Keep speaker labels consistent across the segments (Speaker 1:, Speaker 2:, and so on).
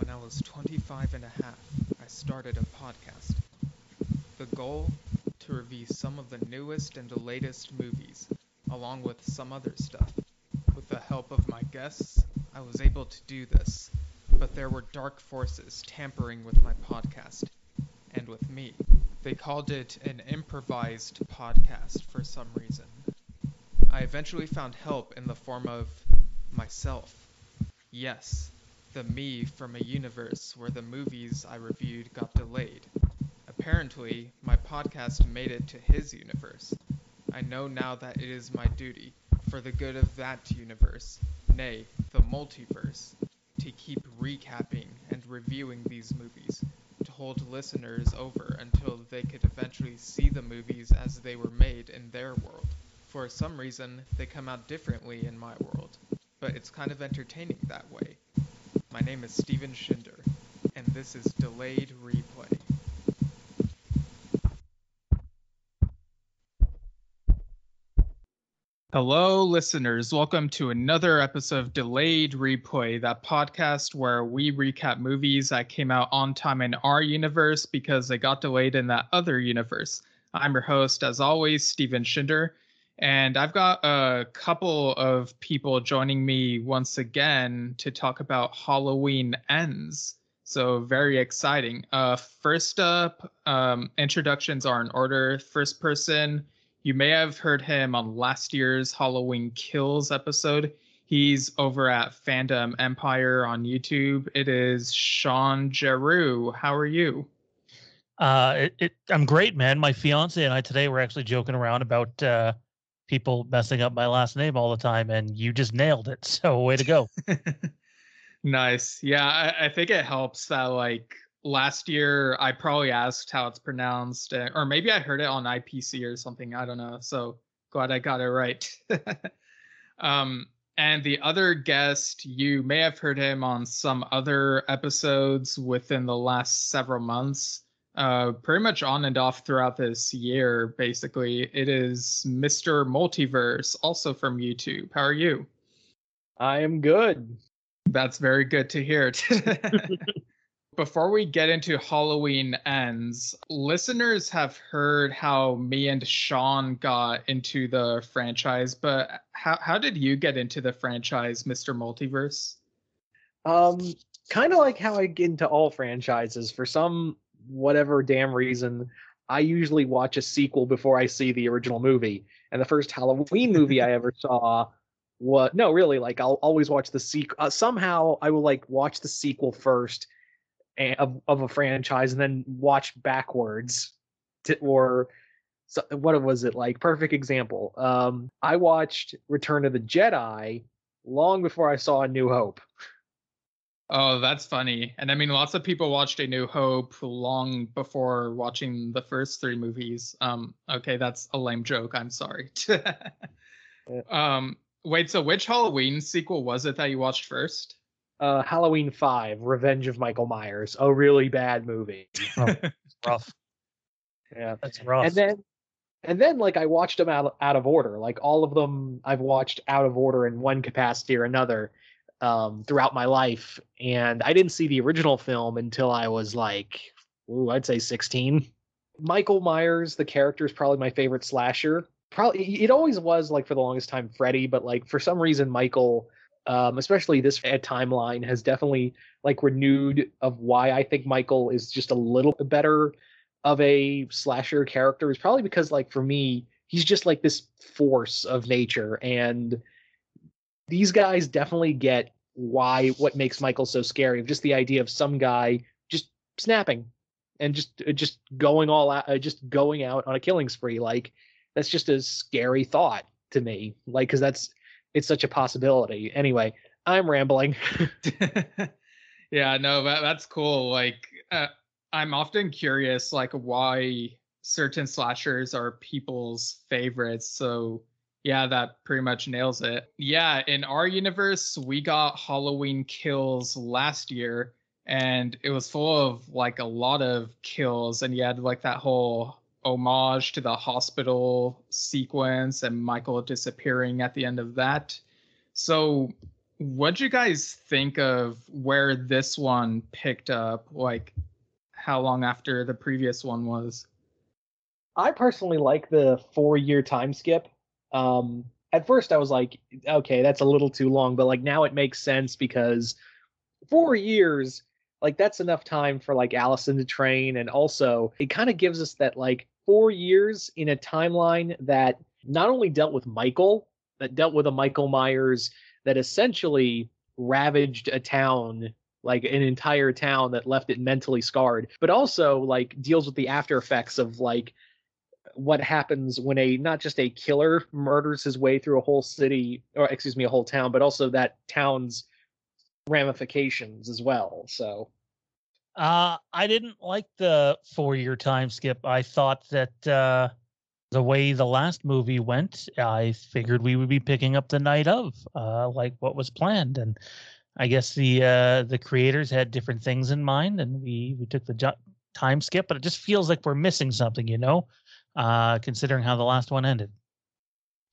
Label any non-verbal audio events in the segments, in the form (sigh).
Speaker 1: when I was 25 and a half, I started a podcast. The goal? To review some of the newest and the latest movies, along with some other stuff. With the help of my guests, I was able to do this, but there were dark forces tampering with my podcast, and with me. They called it an improvised podcast for some reason. I eventually found help in the form of myself. Yes, the me from a universe where the movies I reviewed got delayed. Apparently, my podcast made it to his universe. I know now that it is my duty, for the good of that universe, nay, the multiverse, to keep recapping and reviewing these movies, to hold listeners over until they could eventually see the movies as they were made in their world. For some reason, they come out differently in my world, but it's kind of entertaining that way. My name is Steven Schinder, and this is Delayed Replay. Hello, listeners. Welcome to another episode of Delayed Replay, that podcast where we recap movies that came out on time in our universe because they got delayed in that other universe. I'm your host, as always, Steven Schinder, and I've got a couple of people joining me once again to talk about Halloween Ends. So, very exciting. Uh, first up, um, introductions are in order. First person, you may have heard him on last year's Halloween Kills episode. He's over at Fandom Empire on YouTube. It is Sean Giroux. How are you?
Speaker 2: Uh, it, it, I'm great, man. My fiance and I today were actually joking around about uh, people messing up my last name all the time, and you just nailed it. So, way to go. (laughs)
Speaker 1: nice. Yeah, I, I think it helps that like last year I probably asked how it's pronounced, uh, or maybe I heard it on IPC or something. I don't know. So glad I got it right. (laughs) um, and the other guest, you may have heard him on some other episodes within the last several months, uh, pretty much on and off throughout this year, basically. It is Mr. Multiverse, also from YouTube. How are you?
Speaker 3: I am good.
Speaker 1: That's very good to hear. (laughs) Before we get into Halloween ends, listeners have heard how me and Sean got into the franchise, but how how did you get into the franchise, Mr. Multiverse?
Speaker 3: Um, kind of like how I get into all franchises. For some whatever damn reason, I usually watch a sequel before I see the original movie. And the first Halloween movie I ever (laughs) saw was no, really, like I'll always watch the sequel. Uh, somehow I will like watch the sequel first of, of a franchise and then watch backwards to, or so, what was it like perfect example um i watched return of the jedi long before i saw a new hope
Speaker 1: oh that's funny. And i mean lots of people watched a new hope long before watching the first three movies. Um okay that's a lame joke. I'm sorry. (laughs) (laughs) Um wait so which halloween sequel was it that you watched first?
Speaker 3: Uh, Halloween Five: Revenge of Michael Myers, a really bad movie. (laughs)
Speaker 2: Oh, rough.
Speaker 3: Yeah,
Speaker 2: that's rough.
Speaker 3: And then, and then, like I watched them out out of order. Like all of them, I've watched out of order in one capacity or another um, throughout my life. And I didn't see the original film until I was like, ooh, I'd say sixteen. Michael Myers, the character, is probably my favorite slasher. Probably, it always was like for the longest time Freddy, but like for some reason Michael um, especially this timeline has definitely like renewed of why I think Michael is just a little better of a slasher character is probably because like for me he's just like this force of nature and these guys definitely get why what makes Michael so scary just the idea of some guy just snapping and just uh, just going all out uh, just going out on a killing spree like that's just a scary thought to me like because that's it's such a possibility. Anyway, I'm rambling. (laughs) (laughs)
Speaker 1: yeah, no, that, that's cool. Like, uh, I'm often curious, like, why certain slashers are people's favorites. So, yeah, that pretty much nails it. Yeah, in our universe, we got Halloween kills last year, and it was full of like a lot of kills, and you had like that whole homage to the hospital sequence and Michael disappearing at the end of that. So What'd you guys think of where this one picked up? Like, how long after the previous one was?
Speaker 3: I personally like the four year time skip. Um, at first, I was like, okay, that's a little too long, but like now it makes sense because four years, like that's enough time for like Allison to train, and also it kind of gives us that like four years in a timeline that not only dealt with Michael, that dealt with a Michael Myers that essentially ravaged a town like an entire town that left it mentally scarred but also like deals with the after effects of like what happens when a not just a killer murders his way through a whole city or excuse me a whole town but also that town's ramifications as well so
Speaker 2: uh i didn't like the four year time skip i thought that uh the way the last movie went, I figured we would be picking up the night of, uh, like what was planned. And I guess the uh, the creators had different things in mind, and we we took the time skip. But it just feels like we're missing something, you know, uh, considering how the last one ended.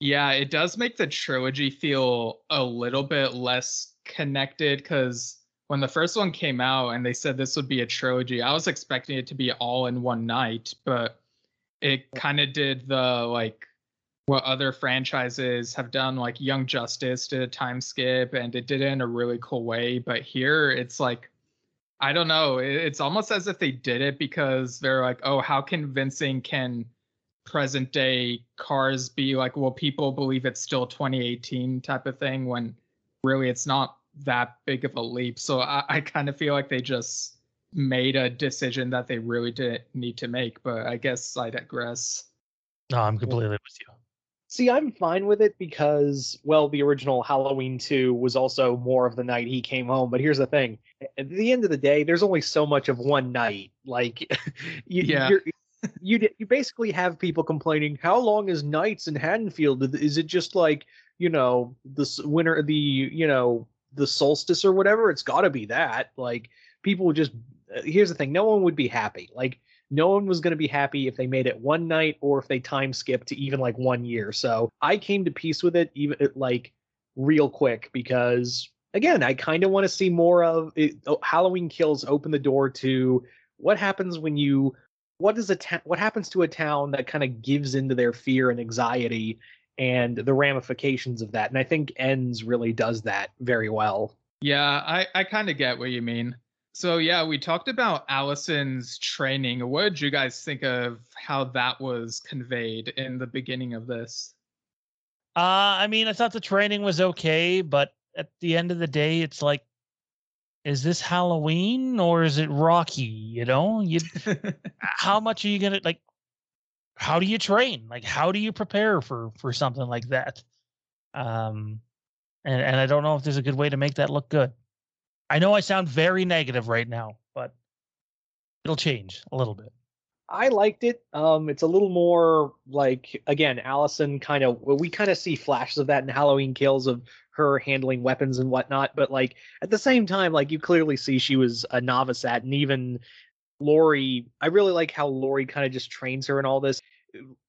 Speaker 1: Yeah, it does make the trilogy feel a little bit less connected because when the first one came out and they said this would be a trilogy, I was expecting it to be all in one night, but it kind of did the like what other franchises have done like young justice did a time skip and it did it in a really cool way but here it's like i don't know it's almost as if they did it because they're like oh how convincing can present day cars be like well people believe it's still 2018 type of thing when really it's not that big of a leap so i, I kind of feel like they just made a decision that they really didn't need to make, but I guess I digress.
Speaker 2: No, I'm completely with you.
Speaker 3: See, I'm fine with it because, well, the original Halloween 2 was also more of the night he came home. But here's the thing at the end of the day, there's only so much of one night. Like, (laughs) you,
Speaker 1: yeah.
Speaker 3: You you basically have people complaining, how long is nights in Haddonfield? Is it just like, you know, the winter, the, you know, the solstice or whatever? It's got to be that. Like, people would just uh, here's the thing no one would be happy like no one was going to be happy if they made it one night or if they time skipped to even like one year so i came to peace with it even like real quick because again i kind of want to see more of it, oh, halloween kills open the door to what happens when you what is a ta- what happens to a town that kind of gives into their fear and anxiety and the ramifications of that and i think ends really does that very well
Speaker 1: yeah i i kind of get what you mean so yeah, we talked about Allison's training. What did you guys think of how that was conveyed in the beginning of this?
Speaker 2: Uh, I mean, I thought the training was okay, but at the end of the day, it's like, is this Halloween or is it Rocky? You know, you how (laughs) much are you gonna like? How do you train? Like, how do you prepare for for something like that? Um, and and I don't know if there's a good way to make that look good. I know I sound very negative right now, but it'll change a little bit.
Speaker 3: I liked it. Um, it's a little more like again, Allison kind of we kind of see flashes of that in Halloween Kills of her handling weapons and whatnot, but like at the same time, like you clearly see she was a novice at, and even Laurie, I really like how Laurie kind of just trains her and all this.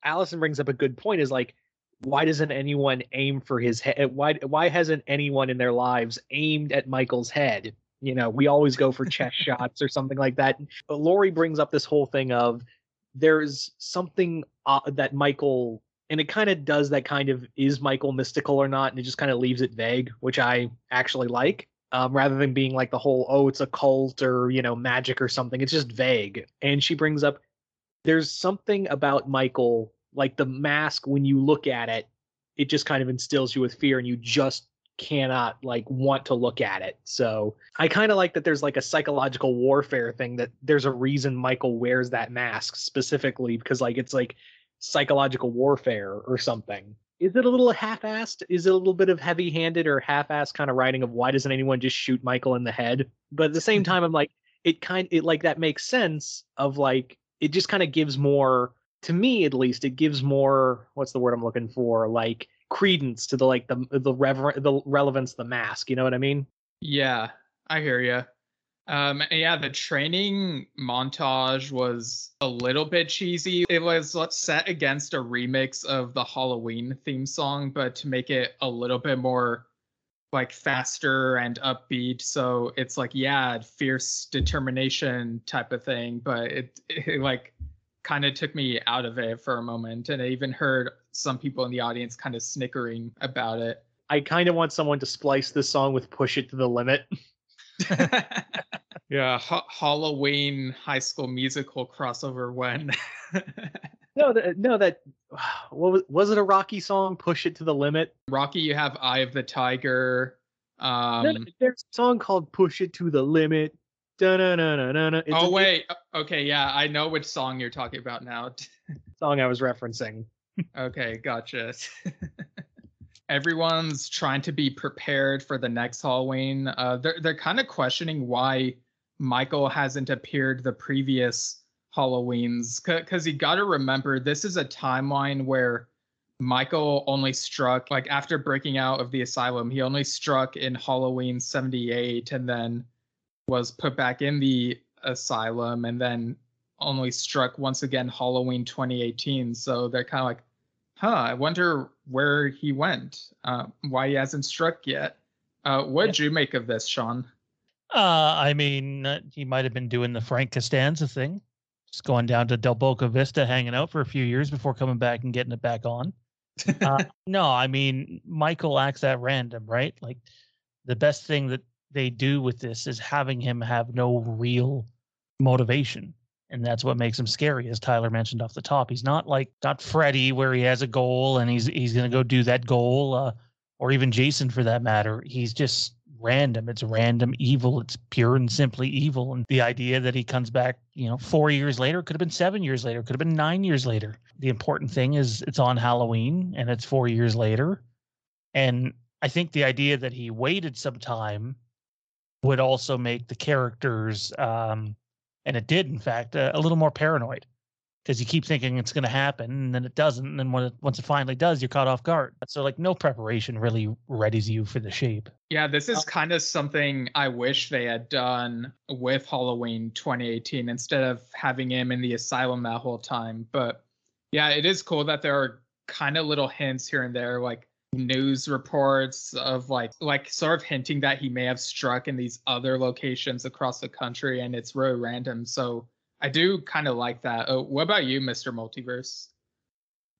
Speaker 3: Allison brings up a good point: is like why doesn't anyone aim for his head? Why why hasn't anyone in their lives aimed at Michael's head? You know, we always go for chest (laughs) shots or something like that. But Laurie brings up this whole thing of there's something uh, that Michael and it kind of does that kind of is Michael mystical or not, and it just kind of leaves it vague, which I actually like. Um, rather than being like the whole oh it's a cult or you know magic or something, it's just vague. And she brings up there's something about Michael like the mask when you look at it it just kind of instills you with fear and you just cannot like want to look at it so i kind of like that there's like a psychological warfare thing that there's a reason michael wears that mask specifically because like it's like psychological warfare or something. Is it a little half-assed? Is it a little bit of heavy-handed or half-assed kind of writing of why doesn't anyone just shoot michael in the head? But at the same (laughs) time i'm like it kind it like that makes sense of like it just kind of gives more to me at least it gives more what's the word i'm looking for? Like credence to the like the the rever- the relevance of the mask you know what i mean?
Speaker 1: Yeah i hear you um yeah the training montage was a little bit cheesy it was set against a remix of the halloween theme song but to make it a little bit more like faster and upbeat. So it's like, yeah, fierce determination type of thing, but it, it like kind of took me out of it for a moment. And I even heard some people in the audience kind of snickering about it.
Speaker 3: I kind of want someone to splice this song with "Push It to the Limit." (laughs) (laughs)
Speaker 1: yeah, ha- Halloween High School Musical crossover when. (laughs)
Speaker 3: no, that, no, (sighs) that what was was it a Rocky song? "Push It to the Limit."
Speaker 1: Rocky, you have "Eye of the Tiger." Um,
Speaker 3: no, there's a song called "Push It to the Limit." Da-na-na-na-na-na. It's
Speaker 1: oh
Speaker 3: a-
Speaker 1: wait, okay, yeah, I know which song you're talking about now. (laughs)
Speaker 3: song I was referencing.
Speaker 1: Okay, gotcha. Everyone's trying to be prepared for the next Halloween. Uh, they're they're kind of questioning why Michael hasn't appeared the previous Halloweens, because you got to remember this is a timeline where Michael only struck like after breaking out of the asylum, he only struck in Halloween '78, and then was put back in the asylum, and then only struck once again Halloween 2018. So they're kind of like, huh, I wonder where he went, uh, why he hasn't struck yet. Uh, what did you make of this, Sean?
Speaker 2: Uh, I mean, uh, he might have been doing the Frank Costanza thing, just going down to Del Boca Vista, hanging out for a few years before coming back and getting it back on. (laughs) uh, no, I mean, Michael acts at random, right? Like the best thing that they do with this is having him have no real motivation. And that's what makes him scary, as Tyler mentioned off the top. He's not like not Freddy, where he has a goal and he's he's gonna go do that goal, uh, or even Jason for that matter. He's just random. It's random evil. It's pure and simply evil. And the idea that he comes back, you know, four years later, could have been seven years later, could have been nine years later. The important thing is it's on Halloween and it's four years later. And I think the idea that he waited some time would also make the characters, um, and it did, in fact, uh, a little more paranoid because you keep thinking it's going to happen and then it doesn't. And then when it, once it finally does, you're caught off guard. So, like, no preparation really readies you for the shape.
Speaker 1: Yeah, this is kind of something I wish they had done with Halloween 2018 instead of having him in the asylum that whole time. But yeah, it is cool that there are kind of little hints here and there, like news reports of like like sort of hinting that he may have struck in these other locations across the country and it's really random. So I do kind of like that. Uh, what about you, Mr. Multiverse?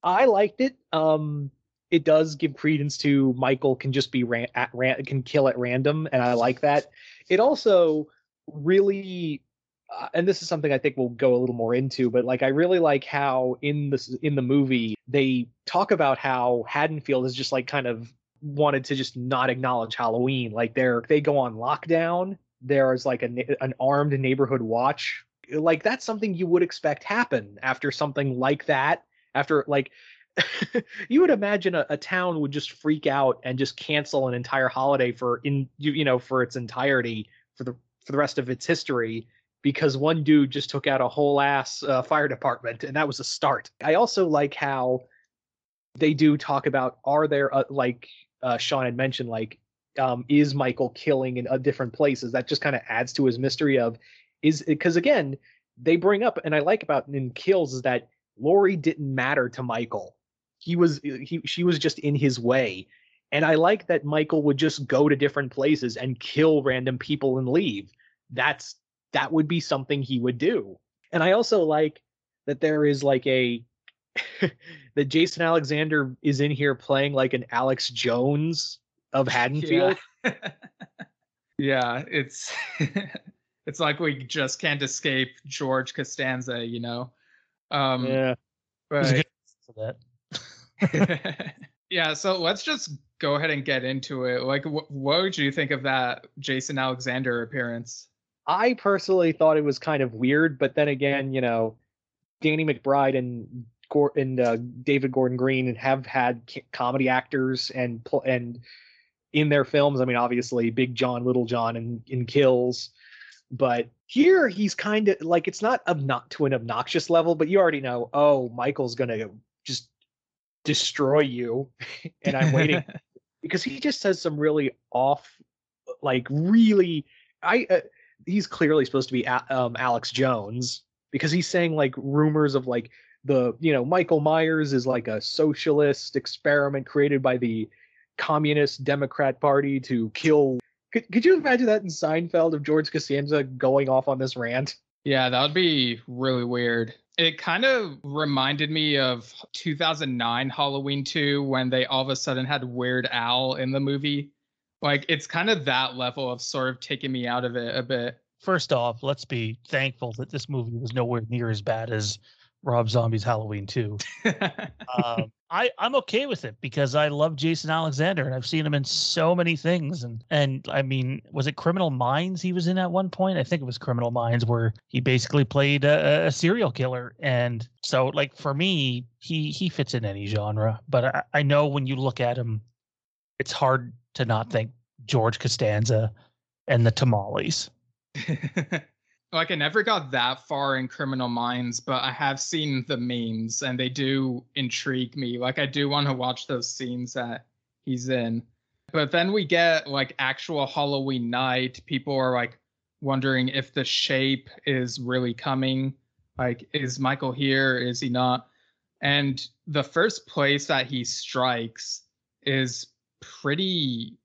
Speaker 3: I liked it. Um, it does give credence to Michael can just be ran- at ran- can kill at random, and I like that. It also really, uh, and this is something I think we'll go a little more into, but like I really like how in this in the movie they talk about how Haddonfield is just like kind of wanted to just not acknowledge Halloween. Like they're they go on lockdown. There's like a an armed neighborhood watch. Like that's something you would expect happen after something like that. After like (laughs) you would imagine a, a, town would just freak out and just cancel an entire holiday for in you, you know for its entirety for the for the rest of its history because one dude just took out a whole ass uh, fire department and that was a start i also like how they do talk about are there uh, like uh, sean had mentioned like um, is michael killing in uh, different places that just kind of adds to his mystery of is because again they bring up and i like about in kills is that Laurie didn't matter to Michael. He was he she was just in his way. And I like that Michael would just go to different places and kill random people and leave. That's that would be something he would do. And I also like that there is like a (laughs) that Jason Alexander is in here playing like an Alex Jones of (laughs) Haddonfield.
Speaker 1: Yeah, (laughs) yeah it's it's like we just can't escape George Costanza, you know. Um,
Speaker 3: yeah,
Speaker 1: but yeah, so let's just go ahead and get into it. Like, wh- what would you think of that Jason Alexander appearance?
Speaker 3: I personally thought it was kind of weird, but then again, you know, Danny McBride and Gor- and uh, David Gordon Green have had comedy actors and and in their films. I mean, obviously, Big John, Little John, and in Kills, but here he's kind of like it's not obno- to an obnoxious level, but you already know. Oh, Michael's gonna just destroy you, (laughs) and I'm waiting (laughs) because he just says some really off, like really. I uh, he's clearly supposed to be a- um, Alex Jones because he's saying like rumors of like the you know Michael Myers is like a socialist experiment created by the communist Democrat Party to kill. Could, could you imagine that in Seinfeld of George Costanza going off on this rant?
Speaker 1: Yeah, that would be really weird. It kind of reminded me of 2009 Halloween 2 when they all of a sudden had Weird Al in the movie. Like it's kind of that level of sort of taking me out of it a bit.
Speaker 2: First off, let's be thankful that this movie was nowhere near as bad as Rob Zombie's Halloween 2. (laughs) um, I I'm okay with it because I love Jason Alexander and I've seen him in so many things and and I mean was it Criminal Minds he was in at one point I think it was Criminal Minds where he basically played a, a serial killer and so like for me he he fits in any genre but I, I know when you look at him it's hard to not think George Costanza and the tamales. (laughs)
Speaker 1: like I never got that far in Criminal Minds, but I have seen the memes and they do intrigue me. Like I do want to watch those scenes that he's in. But then we get like actual Halloween night. People are like wondering if the shape is really coming. Like, is Michael here? Is he not? And the first place that he strikes is pretty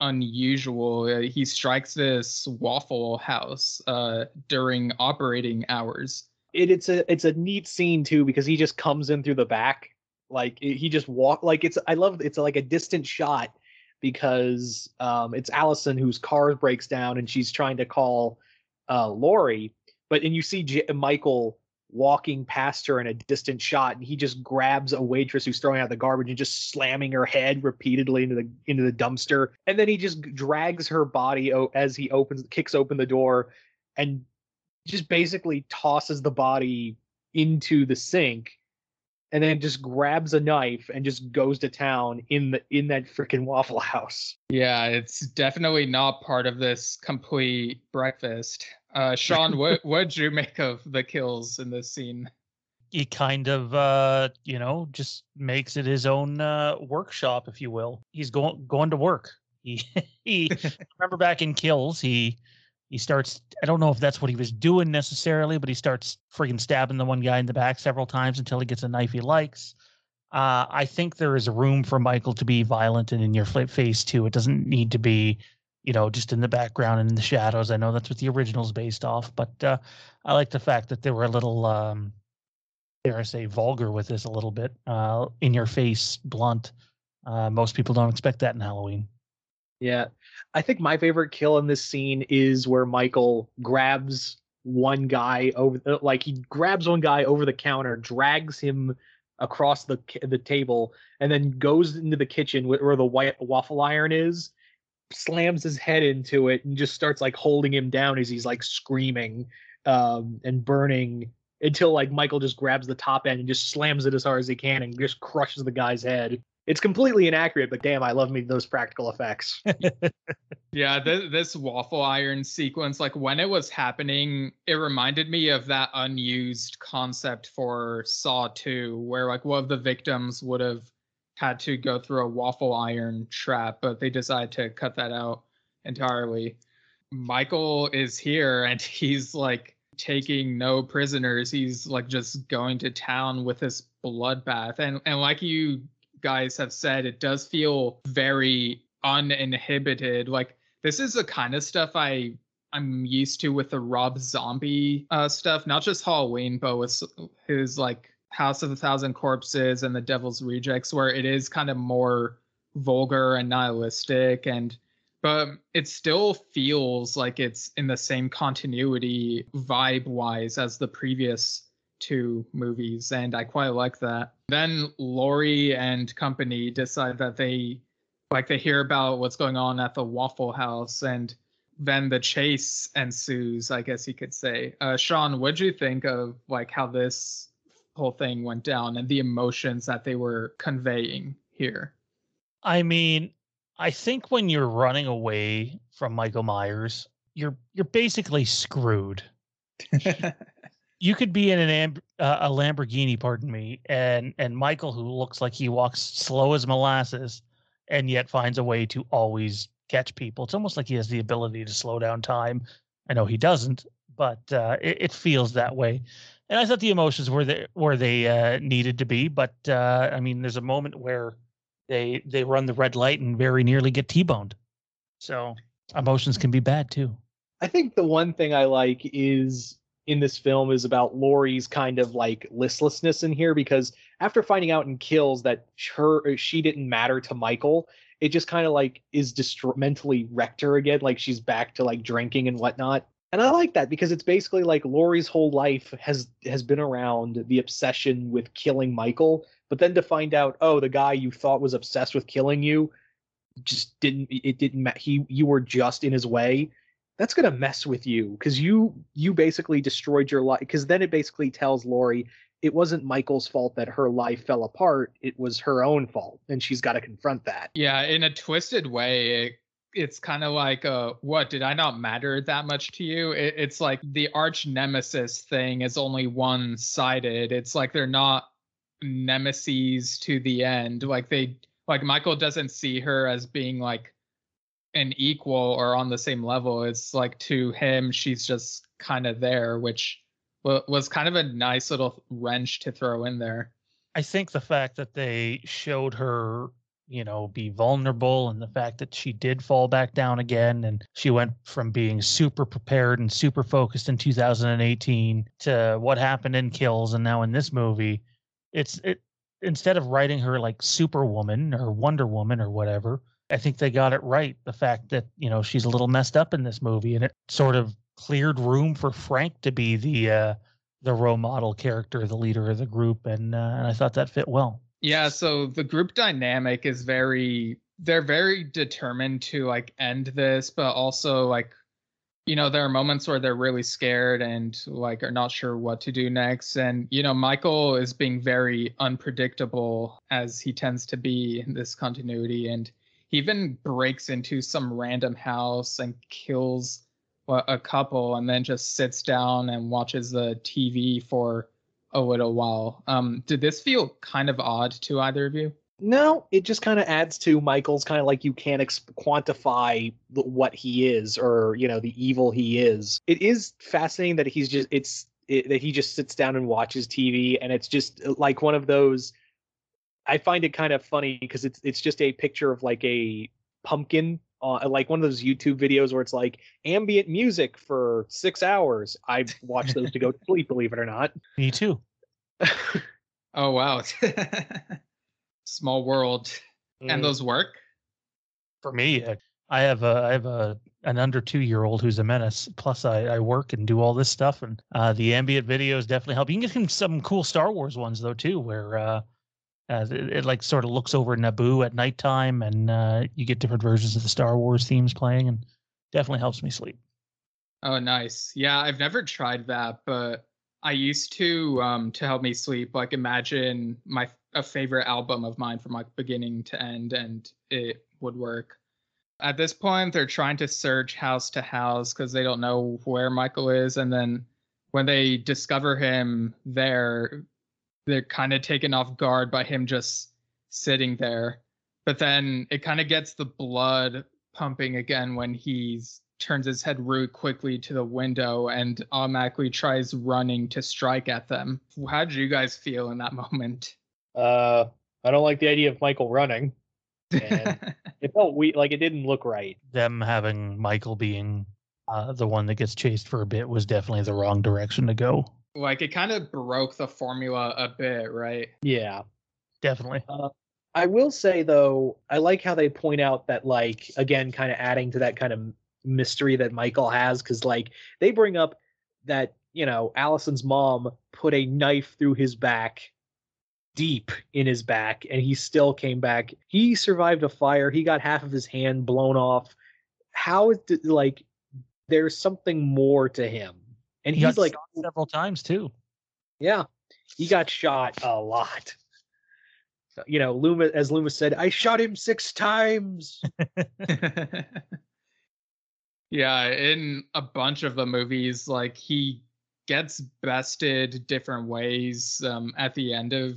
Speaker 1: unusual. Uh, he strikes this Waffle House uh, during operating hours.
Speaker 3: It, it's a it's a neat scene too because he just comes in through the back, like he just walk like it's. I love it's like a distant shot because um, it's Allison whose car breaks down and she's trying to call uh, Laurie, but and you see J- Michael walking past her in a distant shot and he just grabs a waitress who's throwing out the garbage and just slamming her head repeatedly into the into the dumpster. And then he just drags her body as he opens kicks open the door and just basically tosses the body into the sink and then just grabs a knife and just goes to town in the in that freaking waffle house.
Speaker 1: Yeah, it's definitely not part of this complete breakfast. Uh, Sean, (laughs) what what'd you make of the kills in this scene?
Speaker 2: He kind of, uh, you know, just makes it his own uh, workshop, if you will. He's going going to work. He (laughs) he. (laughs) remember back in Kills, he he starts. I don't know if that's what he was doing necessarily, but he starts freaking stabbing the one guy in the back several times until he gets a knife he likes. Uh, I think there is room for Michael to be violent and in your face too. It doesn't need to be you know, just in the background and in the shadows. I know that's what the original is based off, but uh, I like the fact that they were a little, um, dare I say, vulgar with this a little bit, uh, in your face, blunt. Uh, most people don't expect that in Halloween.
Speaker 3: Yeah, I think my favorite kill in this scene is where Michael grabs one guy over, uh, like he grabs one guy over the counter, drags him across the the table, and then goes into the kitchen where the white waffle iron is slams his head into it and just starts like holding him down as he's like screaming um, and burning until like Michael just grabs the top end and just slams it as hard as he can and just crushes the guy's head. It's completely inaccurate, but damn, I love me those practical effects. (laughs)
Speaker 1: yeah, th- this waffle iron sequence, like when it was happening, it reminded me of that unused concept for Saw 2, where like one of the victims would have had to go through a waffle iron trap, but they decided to cut that out entirely. Michael is here and (laughs) he's like taking no prisoners. He's like just going to town with this bloodbath. And and like you guys have said, it does feel very uninhibited. Like this is the kind of stuff I I'm used to with the Rob Zombie uh, stuff, not just Halloween, but with his like House of a Thousand Corpses and The Devil's Rejects, where it is kind of more vulgar and nihilistic, and but it still feels like it's in the same continuity vibe wise as the previous two movies, and I quite like that. Then Laurie and company decide that they like they hear about what's going on at the Waffle House and then the chase ensues, I guess you could say. Uh, Sean, what'd you think of like how this whole thing went down and the emotions that they were conveying here.
Speaker 2: I mean, I think when you're running away from Michael Myers, you're you're basically screwed. (laughs) you could be in an uh, a Lamborghini, pardon me, and and Michael, who looks like he walks slow as molasses, and yet finds a way to always catch people. It's almost like he has the ability to slow down time. I know he doesn't, but uh, it, it feels that way and I thought the emotions were there where they uh, needed to be. But uh, I mean, there's a moment where they they run the red light and very nearly get t-boned. So emotions can be bad too.
Speaker 3: I think the one thing I like is in this film is about Laurie's kind of like listlessness in here because after finding out in Kills that her uh, she didn't matter to Michael, it just kind of like is distro- mentally wrecked her again. Like she's back to like drinking and whatnot. And I like that because it's basically like Laurie's whole life has has been around the obsession with killing Michael, but then to find out, oh, the guy you thought was obsessed with killing you just didn't it didn't he you were just in his way that's going to mess with you because you you basically destroyed your life because then it basically tells Laurie it wasn't Michael's fault that her life fell apart it was her own fault and she's got to confront that
Speaker 1: Yeah, in a twisted way, it, it's kind of like, uh, what did I not matter that much to you? It, it's like the arch nemesis thing is only one sided. It's like they're not nemesis to the end. Like they, like Michael doesn't see her as being like an equal or on the same level. It's like to him, she's just kind of there, which wa- was kind of a nice little wrench to throw in there.
Speaker 2: I think the fact that they showed her, you know, be vulnerable and the fact that she did fall back down again and she went from being super prepared and super focused in 2018 to what happened in Kills and now in this movie, it's it instead of writing her like Superwoman or Wonder Woman or whatever, I think they got it right. The fact that, you know, she's a little messed up in this movie and it sort of cleared room for Frank to be the uh the role model character, the leader of the group, and uh, and I thought that fit well.
Speaker 1: Yeah, so the group dynamic is very they're very determined to like end this, but also like you know, there are moments where they're really scared and like are not sure what to do next. And you know, Michael is being very unpredictable as he tends to be in this continuity and he even breaks into some random house and kills a couple and then just sits down and watches the TV for a little while. Um, did this feel kind of odd to either of you?
Speaker 3: no it just kind of adds to Michael's kind of like you can't ex- quantify what he is or you know the evil he is it is fascinating that he's just it's it, that he just sits down and watches TV and it's just like one of those I find it kind of funny because it's it's just a picture of like a pumpkin uh, like one of those YouTube videos where it's like ambient music for six hours. I watch those to go to sleep, believe it or not. (laughs)
Speaker 2: Me too.
Speaker 1: Oh wow. (laughs) Small world.
Speaker 3: Mm.
Speaker 1: And those work?
Speaker 2: For me, I have a I have a an under two year old who's a menace. Plus, I, I work and do all this stuff, and uh, the ambient videos definitely help. You can get him some cool Star Wars ones though too, where uh, it, it like sort of looks over Naboo at nighttime, and uh, you get different versions of the Star Wars themes playing, and definitely helps me sleep.
Speaker 1: Oh nice. Yeah, I've never tried that, but I used to um to help me sleep, like imagine my a favorite album of mine from like beginning to end and it would work. At this point, they're trying to search house to house because they don't know where Michael is. And then when they discover him there, they're kind of taken off guard by him just sitting there. But then it kind of gets the blood pumping again when he's turns his head really quickly to the window and automatically tries running to strike at them. How did you guys feel in that (laughs) moment?
Speaker 3: Uh, I don't like the idea of Michael running. And (laughs) it felt we like it didn't look right.
Speaker 2: Them having Michael being uh, the one that gets chased for a bit was definitely the wrong direction to go.
Speaker 1: Like it kind of broke the formula a bit, right?
Speaker 3: Yeah.
Speaker 2: Definitely.
Speaker 3: Uh, I will say though, I like how they point out that like again, kind of adding to that kind of mystery that Michael has, because like they bring up that you know Allison's mom put a knife through his back, deep in his back, and he still came back. He survived a fire. He got half of his hand blown off. How is it like? There's something more to him, and
Speaker 2: He
Speaker 3: he's
Speaker 2: got
Speaker 3: like,
Speaker 2: shot several times too.
Speaker 3: yeah, he got shot a lot. You know, Luma, as Loomis said, I shot him six times. (laughs)
Speaker 1: yeah, in a bunch of the movies, like he gets bested different ways um, at the end of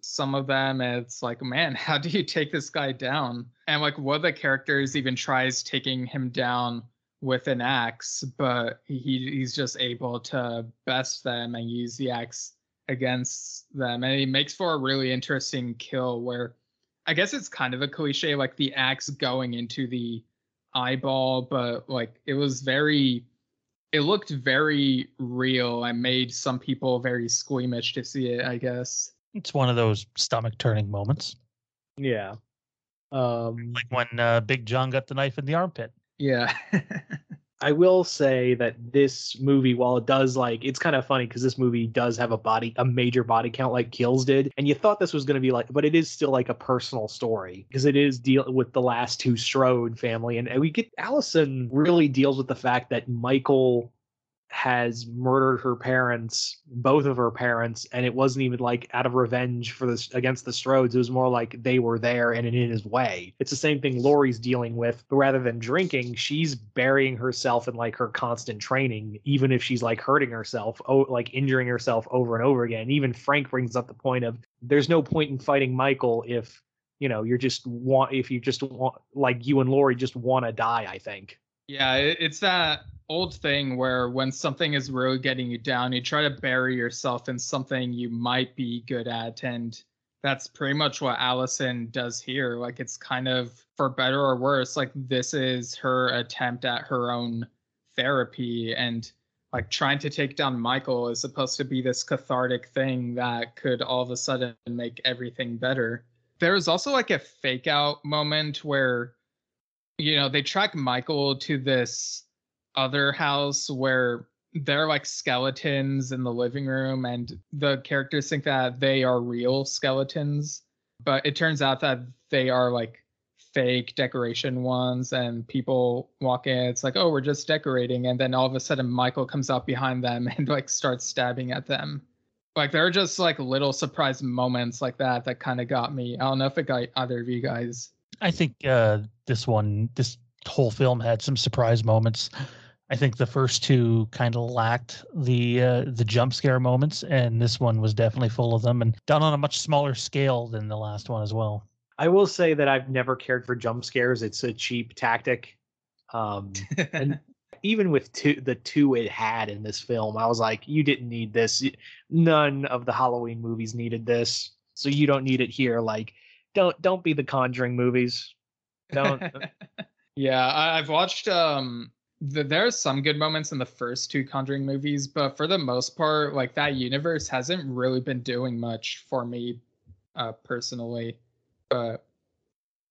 Speaker 1: some of them. It's like, man, (laughs) how do you take this guy down? And like one of the characters even tries taking him down with an axe, but he he's just able to best them and use the axe against them. And he makes for a really interesting kill where I guess it's kind of a cliche, like the axe going into the eyeball, but like it was very, it looked very real and made some people very squeamish to see it. I guess.
Speaker 2: It's one of those stomach turning moments,
Speaker 3: Yeah. Um,
Speaker 2: like when uh, Big John got the knife in the armpit.
Speaker 1: Yeah. (laughs)
Speaker 3: I will say that this movie, while it does like, it's kind of funny because this movie does have a body, a major body count like Kills did, and you thought this was going to be like, but it is still like a personal story because it is deal with the last two Strode family, and, and we get Allison really deals with the fact that Michael has murdered her parents, both of her parents, and it wasn't even like out of revenge for this against the Strodes. It was more like they were there and in his way. It's the same thing Laurie's dealing with, but rather than drinking, she's burying herself in like her constant training, even if she's like hurting herself, oh, like injuring herself over and over again. Even Frank brings up the point of there's no point in fighting Michael if you know you're just want if you just want like you and Laurie just want to die. I think.
Speaker 1: Yeah, it's that old thing where when something is really getting you down, you try to bury yourself in something you might be good at. And that's pretty much what Allison does here. Like, it's kind of, for better or worse, like this is her attempt at her own therapy. And like trying to take down Michael is supposed to be this cathartic thing that could all of a sudden make everything better. There was also like a fake out moment where you know they track michael to this other house where they're like skeletons in the living room and the characters think that they are real skeletons but it turns out that they are like fake decoration ones and people walk in it's like oh we're just decorating and then all of a sudden michael comes out behind them (laughs) and like starts stabbing at them. Like there are just like little surprise moments like that that kind of got me. I don't know if it got either of you guys.
Speaker 2: I think uh, this one, this whole film had some surprise moments. I think the first two kind of lacked the uh, the jump scare moments, and this one was definitely full of them, and done on a much smaller scale than the last one as well.
Speaker 3: I will say that I've never cared for jump scares. It's a cheap tactic. Um, and (laughs) even with two, the two it had in this film, I was like, you didn't need this. None of the Halloween movies needed this, so you don't need it here. Like, don't don't be the Conjuring movies. Don't. (laughs)
Speaker 1: yeah, I, I've watched. Um, the, there are some good moments in the first two Conjuring movies, but for the most part, like that universe hasn't really been doing much for me, uh, personally. But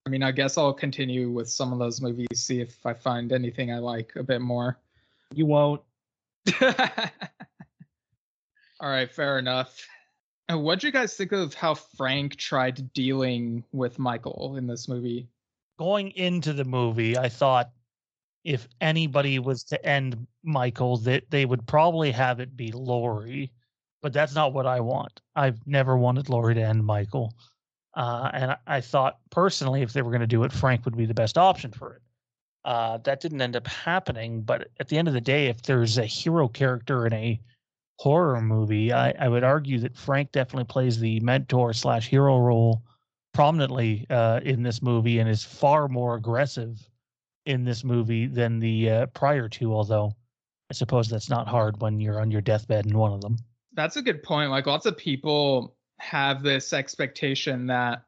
Speaker 1: I mean, I guess I'll continue with some of those movies, see if I find anything I like a bit more.
Speaker 3: you won't. (laughs)
Speaker 1: All right, fair enough. Uh, What'd you guys think of how Frank tried dealing with Michael in this movie?
Speaker 2: Going into the movie, I thought if anybody was to end Michael, that they would probably have it be Laurie, but that's not what I want. I've never wanted Laurie to end Michael. Uh, and I, I thought personally, if they were going to do it, Frank would be the best option for it. Uh, that didn't end up happening. But at the end of the day, if there's a hero character in a horror movie, I, I would argue that Frank definitely plays the mentor slash hero role prominently uh, in this movie and is far more aggressive in this movie than the uh, prior two. Although I suppose that's not hard when you're on your deathbed in one of them.
Speaker 1: That's a good point. Like lots of people have this expectation that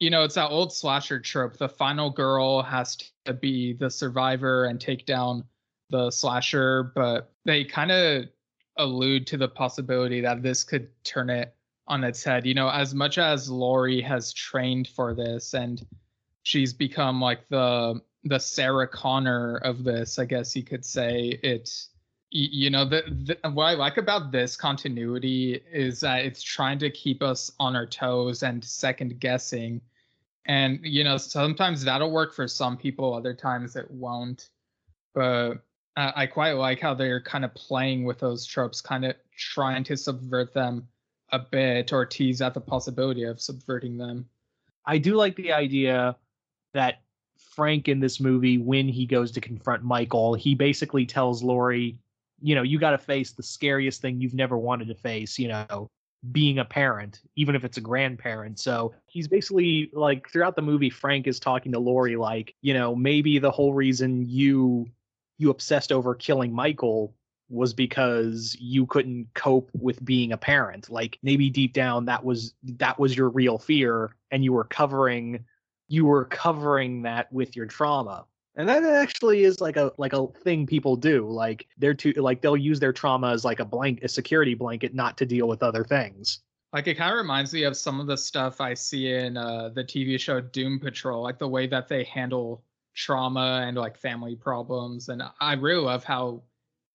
Speaker 1: you know it's that old slasher trope the final girl has to be the survivor and take down the slasher but they kind of allude to the possibility that this could turn it on its head you know as much as Laurie has trained for this and she's become like the the Sarah Connor of this I guess you could say it's y- you know the, the what i like about this continuity is that it's trying to keep us on our toes and second guessing. And you know sometimes that'll work for some people other times it won't. But i quite like how they're kind of playing with those tropes kind of trying to subvert them a bit or tease out the possibility of subverting them.
Speaker 3: I do like the idea that Frank in this movie, when he goes to confront Michael, he basically tells Laurie, you know, you got to face the scariest thing you've never wanted to face, you know, being a parent, even if it's a grandparent. So he's basically like throughout the movie, Frank is talking to Laurie like, you know, maybe the whole reason you you obsessed over killing Michael was because you couldn't cope with being a parent. Like maybe deep down that was that was your real fear and you were covering you were covering that with your trauma. And that actually is like a like a thing people do. Like they're too like they'll use their trauma as like a blank a security blanket not to deal with other things.
Speaker 1: Like it kind of reminds me of some of the stuff I see in uh, the TV show Doom Patrol, like the way that they handle trauma and like family problems. And I really love how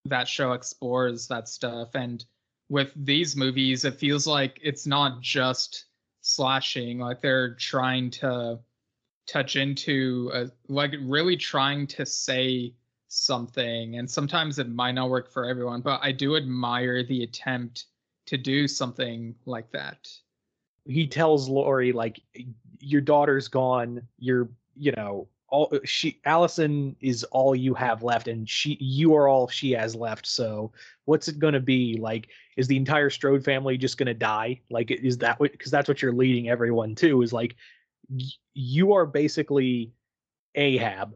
Speaker 1: that show explores that stuff. And with these movies, it feels like it's not just slashing, like they're trying to touch into a, like really trying to say something. And sometimes it might not work for everyone, but I do admire the attempt to do something like that.
Speaker 3: He tells Laurie like your daughter's gone, you're you know, all she Allison is all you have left and she you are all she has left so what's it going to be like is the entire strode family just going to die like is that what because that's what you're leading everyone to is like you are basically ahab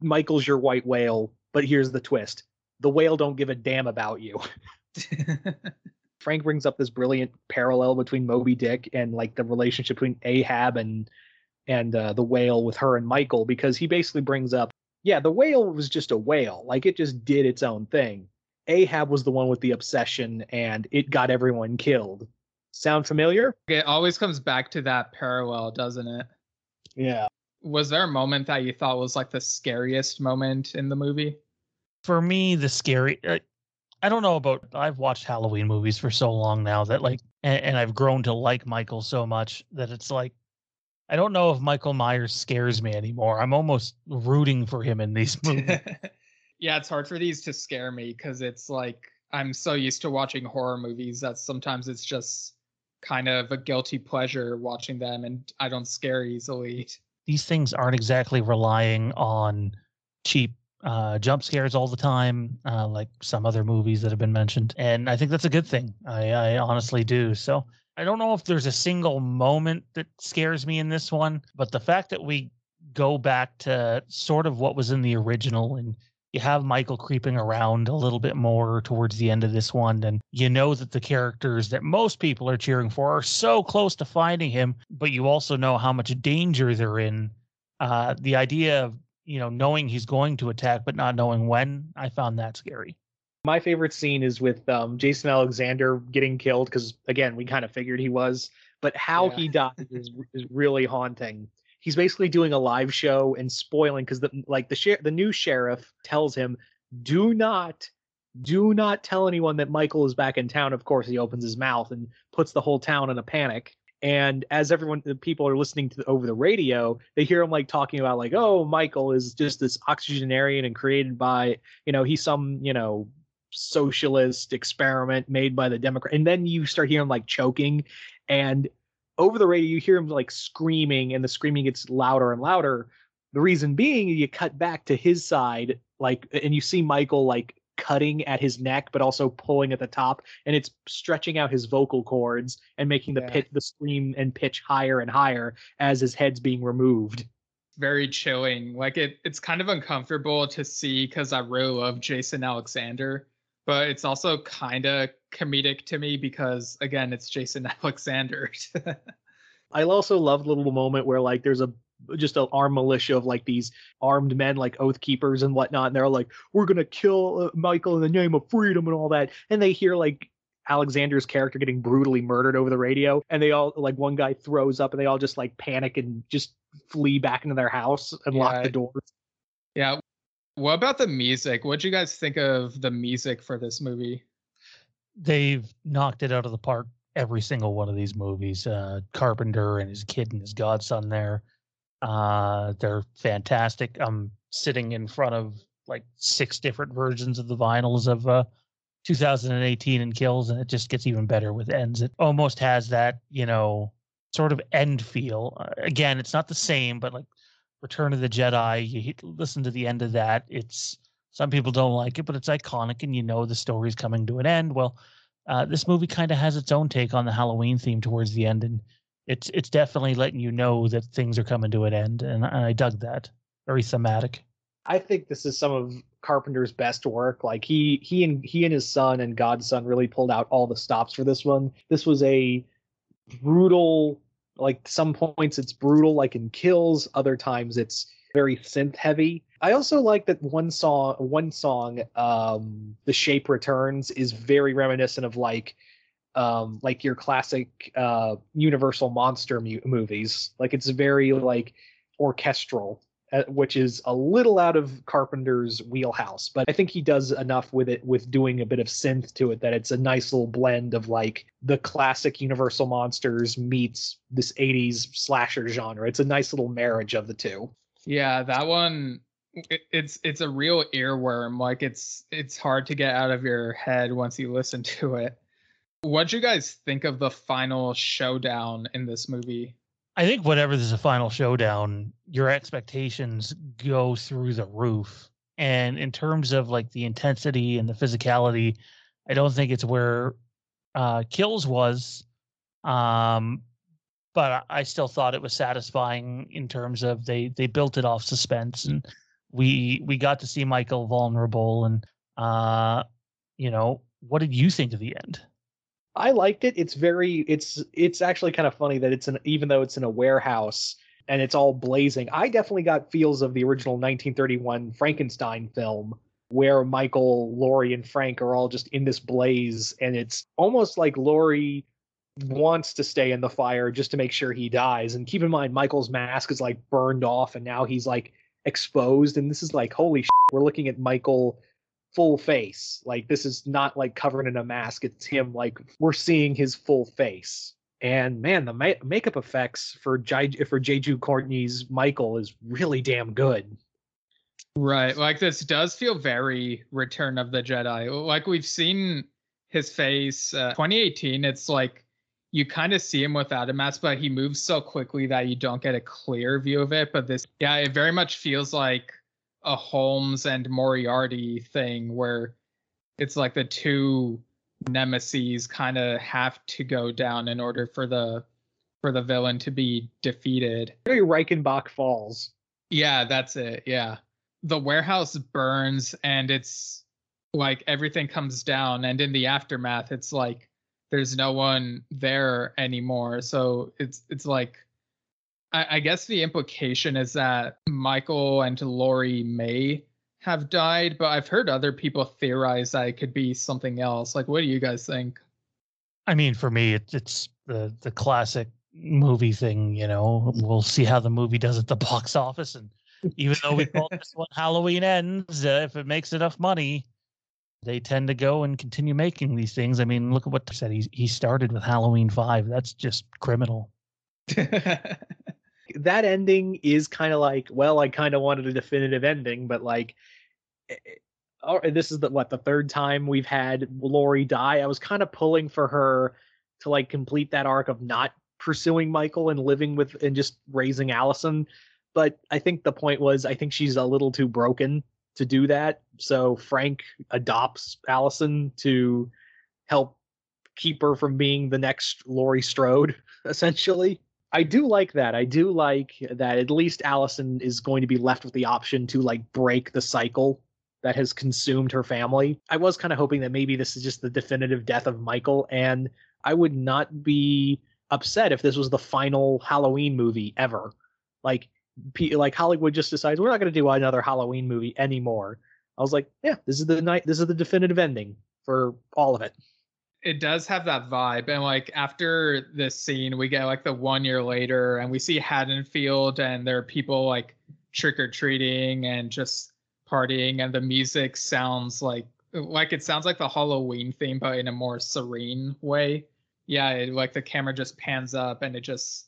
Speaker 3: michael's your white whale but here's the twist the whale don't give a damn about you (laughs) frank brings up this brilliant parallel between moby dick and like the relationship between ahab and and uh, the whale with her and Michael because he basically brings up, yeah, the whale was just a whale, like it just did its own thing. Ahab was the one with the obsession, and it got everyone killed. Sound familiar?
Speaker 1: It always comes back to that parallel, doesn't it?
Speaker 3: Yeah.
Speaker 1: Was there a moment that you thought was like the scariest moment in the movie?
Speaker 2: For me, the scary. Uh, I don't know about. I've watched Halloween movies for so long now that like, and, and I've grown to like Michael so much that it's like I don't know if Michael Myers scares me anymore. I'm almost rooting for him in these (laughs) movies. (laughs)
Speaker 1: yeah, it's hard for these to scare me because it's like I'm so used to watching horror movies that sometimes it's just kind of a guilty pleasure watching them and I don't scare easily.
Speaker 2: These things aren't exactly relying on cheap uh, jump scares all the time, uh, like some other movies that have been mentioned. And I think that's a good thing. I, I honestly do. So I don't know if there's a single moment that scares me in this one, but the fact that we go back to sort of what was in the original and you have Michael creeping around a little bit more towards the end of this one, and you know that the characters that most people are cheering for are so close to finding him, but you also know how much danger they're in. Uh, the idea of you know knowing he's going to attack but not knowing when, I found that scary.
Speaker 3: My favorite scene is with um, Jason Alexander getting killed because again we kind of figured he was, but how yeah. he died is is really haunting. He's basically doing a live show and spoiling because the like the sheriff, the new sheriff tells him, "Do not, do not tell anyone that Michael is back in town." Of course, he opens his mouth and puts the whole town in a panic. And as everyone, the people are listening to over the radio, they hear him like talking about like, "Oh, Michael is just this oxygenarian and created by, you know, he's some, you know, socialist experiment made by the Democrat. And then you start hearing like choking, and over the radio you hear him like screaming, and the screaming gets louder and louder. The reason being, you cut back to his side, like, and you see Michael like cutting at his neck, but also pulling at the top, and it's stretching out his vocal cords and making the yeah. pit, the scream and pitch higher and higher as his head's being removed
Speaker 1: very chilling. Like it, it's kind of uncomfortable to see because I really love Jason Alexander, but it's also kind of comedic to me because again, it's Jason (laughs) Alexander.
Speaker 3: I also love the little moment where like there's a just an armed militia of like these armed men like oath keepers and whatnot and they're like we're gonna kill uh, michael in the name of freedom and all that and they hear like alexander's character getting brutally murdered over the radio and they all like one guy throws up and they all just like panic and just flee back into their house and yeah. lock the doors
Speaker 1: what about the music? What'd you guys think of the music for this movie?
Speaker 2: They've knocked it out of the park every single one of these movies. Uh, Carpenter and his kid and his godson there. Uh, they're fantastic. I'm sitting in front of like six different versions of the vinyls of uh, 2018 and kills, and it just gets even better with ends. It almost has that, you know, sort of end feel. Uh, again, it's not the same, but like Return of the Jedi. You listen to the end of that. It's some people don't like it, but it's iconic, and you know the story's coming to an end. Well, uh, this movie kind of has its own take on the Halloween theme towards the end, and it's it's definitely letting you know that things are coming to an end, and I dug that. Very thematic.
Speaker 3: I think this is some of Carpenter's best work. Like he he and he and his son and godson really pulled out all the stops for this one. This was a brutal like some points it's brutal like in kills, other times it's very synth heavy. I also like that one song one song um The Shape Returns is very reminiscent of like um like your classic uh universal monster mu- movies like it's very like orchestral Uh, which is a little out of carpenter's wheelhouse but i think he does enough with it with doing a bit of synth to it that it's a nice little blend of like the classic universal monsters meets this 80s slasher genre it's a nice little marriage of the two
Speaker 1: Yeah, that one it's it's a real earworm. Like it's it's hard to get out of your head once you listen (laughs) to it. What'd you guys think of the final showdown in this movie?
Speaker 2: I think whenever there's a final showdown, your expectations go through the roof. And in terms of like the intensity and the physicality, I don't think it's where uh, Kills was. Um, but I I still thought it was satisfying in terms of they they built it off suspense and we we got to see Michael vulnerable and uh, you know what did you think of the end?
Speaker 3: I liked it. It's very it's it's actually kind of funny that it's an even though it's in a warehouse and it's all blazing. I definitely got feels of the original 1931 Frankenstein film where Michael, Laurie and Frank are all just in this blaze and it's almost like Laurie wants to stay in the fire just to make sure he dies. And keep in mind Michael's mask is like burned off and now he's like exposed and this is like holy shit, we're looking at Michael full face. Like this is not like covered in a mask. It's him like we're seeing his full face. And man, the ma- makeup effects for J- for Jeju Courtney's Michael is really damn good.
Speaker 1: Right. Like this does feel very Return of the Jedi. Like we've seen his face uh, 2018 it's like you kind of see him without a mask but he moves so quickly that you don't get a clear view of it but this yeah it very much feels like a Holmes and Moriarty thing where it's like the two nemesis kind of have to go down in order for the for the villain to be defeated
Speaker 3: Very Reichenbach Falls.
Speaker 1: yeah, that's it. Yeah. The warehouse burns and it's like everything comes down and in the aftermath it's like there's no one there anymore. So it's it's like I, I guess the implication is that Michael and Laurie may have died, but I've heard other people theorize that it could be something else. Like what do you guys think?
Speaker 2: I mean, for me, it, it's the the classic movie thing. You know, we'll see how the movie does at the (laughs) box office, and even though we call this one Halloween ends, uh, if it makes enough money, they tend to go and continue making these things. I mean, look at what said. He he started with Halloween Five. That's just criminal. (laughs)
Speaker 3: That ending is kind of like, well, I kind of wanted a definitive ending, but like, eh, eh, this is the what the third time we've had Laurie die. I was kind of pulling for her to like complete that arc of not pursuing Michael and living with and just raising Allison. But I think the point was I think she's a little too broken to do that. So Frank adopts Allison to help keep her from being the next Laurie Strode, (laughs) essentially. I do like that. I do like that at least Allison is going to be left with the option to like break the cycle that has consumed her family. I was kind of hoping that maybe this is just the definitive death of Michael, and I would not be upset if this was the final Halloween movie ever. Like, pe- like Hollywood just decides we're not going to do another Halloween movie anymore. I was like, yeah, this is the night. This is the definitive ending for all of it.
Speaker 1: It does have that vibe and like after this scene we get like the one year later and we see haddonfield and there are people like trick-or-treating and just partying and the music sounds like like it sounds like the halloween theme but in a more serene way. Yeah it, like the camera just pans up and it just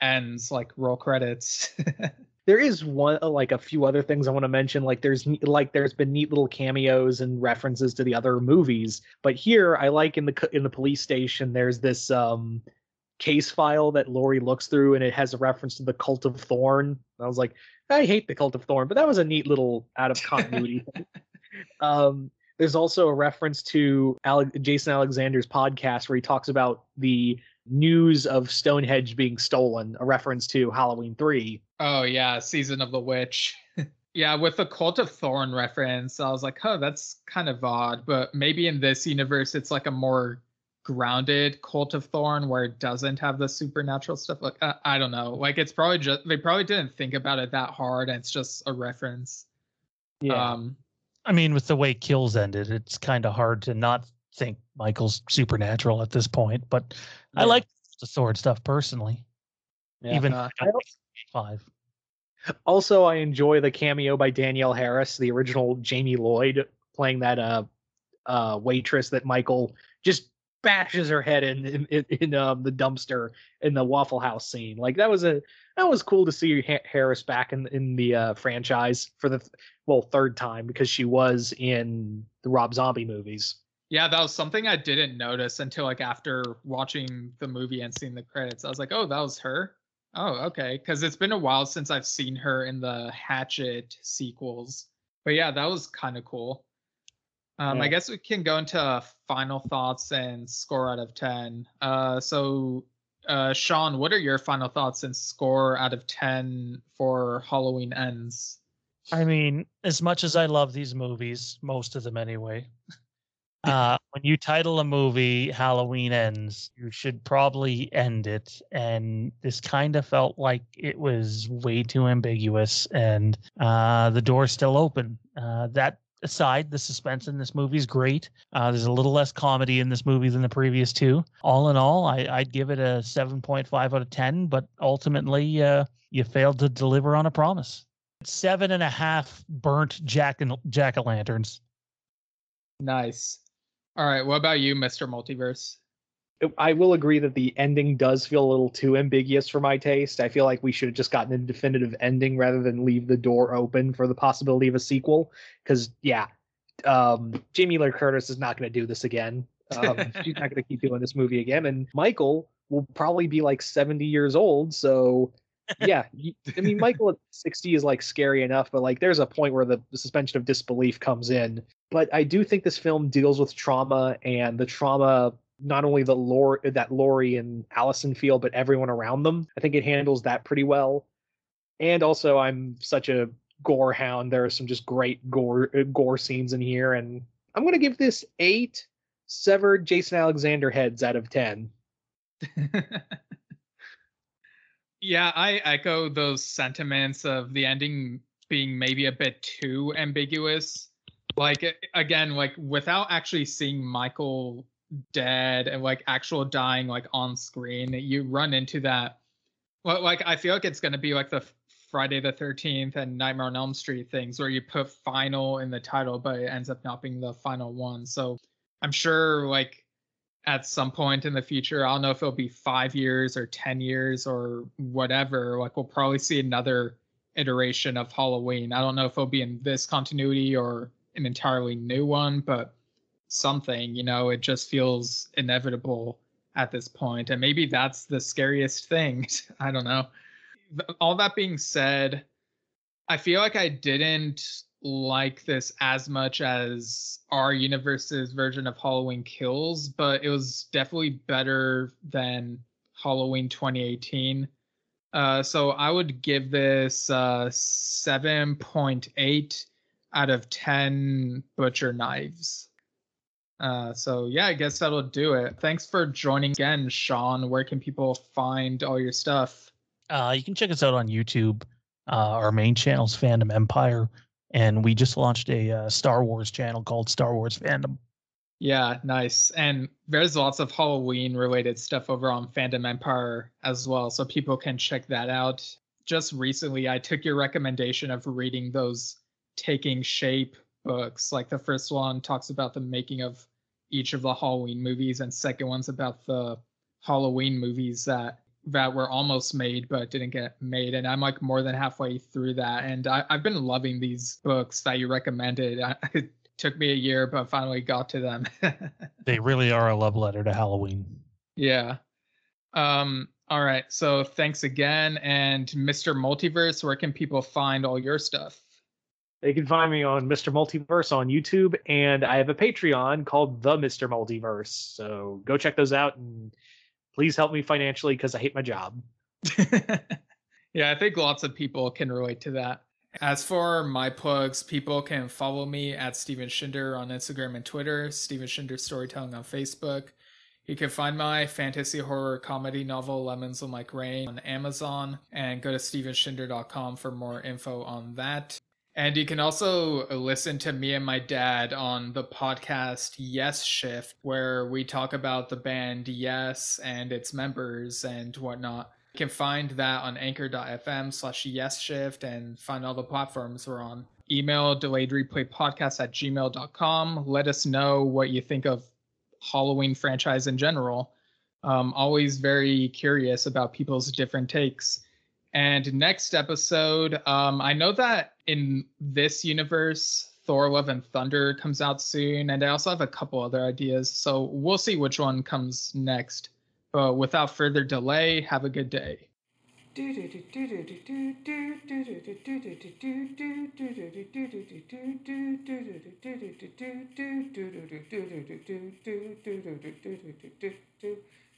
Speaker 1: ends like roll credits (laughs)
Speaker 3: there is one uh, like a few other things I want to mention. Like there's like there's been neat little cameos and references to the other movies, but here I like in the in the police station there's this um case file that Laurie looks through and it has a reference to the Cult of Thorn. I was like, I hate the Cult of Thorn, but that was a neat little out of continuity. (laughs) Um, there's also a reference to Ale- Jason Alexander's podcast where he talks about the news of Stonehenge being stolen, a reference to Halloween 3.
Speaker 1: Oh yeah season of the witch (laughs) Yeah, with the Cult of Thorn reference, I was like, oh, that's kind of odd. But maybe in this universe, it's like a more grounded Cult of Thorn where it doesn't have the supernatural stuff. Like, uh, I don't know. Like, it's probably just, they probably didn't think about it that hard. And it's just a reference.
Speaker 3: Yeah.
Speaker 1: Um,
Speaker 2: I mean, with the way kills ended, it's kind of hard to not think Michael's supernatural at this point. But I like the sword stuff personally,
Speaker 3: Yeah.
Speaker 2: even
Speaker 1: Uh,
Speaker 2: if I got five.
Speaker 3: Also, I enjoy the cameo by Danielle Harris, the original Jamie Lloyd, playing that uh, uh, waitress that Michael just bashes her head in in, in, in um, the dumpster in the Waffle House scene. Like that was a that was cool to see ha- Harris back in in the uh, franchise for the th- well third time because she was in the Rob Zombie movies.
Speaker 1: yeah, that was something I didn't notice until like after watching the movie and seeing the credits. I was like, oh, that was her. Oh, okay. Because it's been a while since I've seen her in the Hatchet sequels. But yeah, that was kind of cool. Um, I guess we can go into final thoughts and score out of 10. Uh, so, uh, Sean, what are your final thoughts and score out of 10 for Halloween Ends?
Speaker 2: I mean, as much as I love these movies, most of them anyway, uh, when you title a movie Halloween Ends, you should probably end it. And this kind of felt like it was way too ambiguous and uh, the door's still open. Uh, that aside, the suspense in this movie is great. Uh, there's a little less comedy in this movie than the previous two. All in all, I, I'd give it a 7.5 out of 10, but ultimately, uh, you failed to deliver on a promise seven and a half burnt jack and jack o' lanterns.
Speaker 1: Nice. All right. What about you, Mr. Multiverse?
Speaker 3: I will agree that the ending does feel a little too ambiguous for my taste. I feel like we should have just gotten a definitive ending rather than leave the door open for the possibility of a sequel. Because yeah, um, Jamie Lee Curtis is not going to do this again. Um, (laughs) she's not going to keep doing this movie again, and Michael will probably be like seventy years old. So yeah, I mean Michael at sixty is like scary enough, but like there's a point where the, the suspension of disbelief comes in. But I do think this film deals with trauma and the trauma not only the lore that Laurie and Allison feel, but everyone around them. I think it handles that pretty well. And also, I'm such a gore hound. There are some just great gore uh, gore scenes in here, and I'm gonna give this eight severed Jason Alexander heads out of ten. (laughs)
Speaker 1: yeah, I echo those sentiments of the ending being maybe a bit too ambiguous. Like again, like without actually seeing Michael dead and like actual dying like on screen, you run into that. Well, like I feel like it's gonna be like the Friday the Thirteenth and Nightmare on Elm Street things where you put final in the title, but it ends up not being the final one. So I'm sure like at some point in the future. I don't know if it'll be five years or 10 years or whatever. Like, we'll probably see another iteration of Halloween. I don't know if it'll be in this continuity or an entirely new one, but something, you know, it just feels inevitable at this point. And maybe that's the scariest thing. (laughs) I don't know. All that being said, I feel like I didn't like this as much as our universe's version of Halloween Kills, but it was definitely better than Halloween 2018. Uh, so I would give this uh, 7.8 out of 10 butcher knives. Uh, so yeah, I guess that'll do it. Thanks for joining again, Sean. Where can people find all your stuff?
Speaker 2: Uh, you can check us out on YouTube. Uh, our main channel's Fandom Empire, and we just launched a uh, Star Wars channel called Star Wars Fandom.
Speaker 1: Yeah, nice. And there's lots of Halloween related stuff over on Fandom Empire as well, so people can check that out. Just recently, I took your recommendation of reading those Taking Shape books. Like the first one talks about the making of each of the Halloween movies, and second one's about the Halloween movies that that were almost made but didn't get made. And I'm like more than halfway through that, and I, I've been loving these books that you recommended. I, (laughs) it took me a year, but finally got to them. (laughs)
Speaker 2: They really are a love letter to Halloween.
Speaker 1: Yeah. Um, all right. So thanks again. And Mr. Multiverse, where can people find all your stuff?
Speaker 3: They can find me on Mr. Multiverse on YouTube, and I have a Patreon called The Mr. Multiverse. So go check those out, and please help me financially because I hate my job. (laughs)
Speaker 1: yeah, I think lots of people can relate to that. As for my plugs, people can follow me at Steven Schinder on Instagram and Twitter, Steven Schinder Storytelling on Facebook. You can find my fantasy horror comedy novel Lemons Will Like Rain on Amazon and go to stevenschinder.com for more info on that. And you can also listen to me and my dad on the podcast Yes Shift, where we talk about the band Yes and its members and whatnot. You can find that on anchor.fm slash yes shift and find all the platforms we're on. Email delayed replay podcast at gmail.com. Let us know what you think of Halloween franchise in general. Um, always very curious about people's different takes. And next episode, um, I know that in this universe, Thor Love and Thunder comes out soon, and I also have a couple other ideas. So we'll see which one comes next. But without further delay, have a good day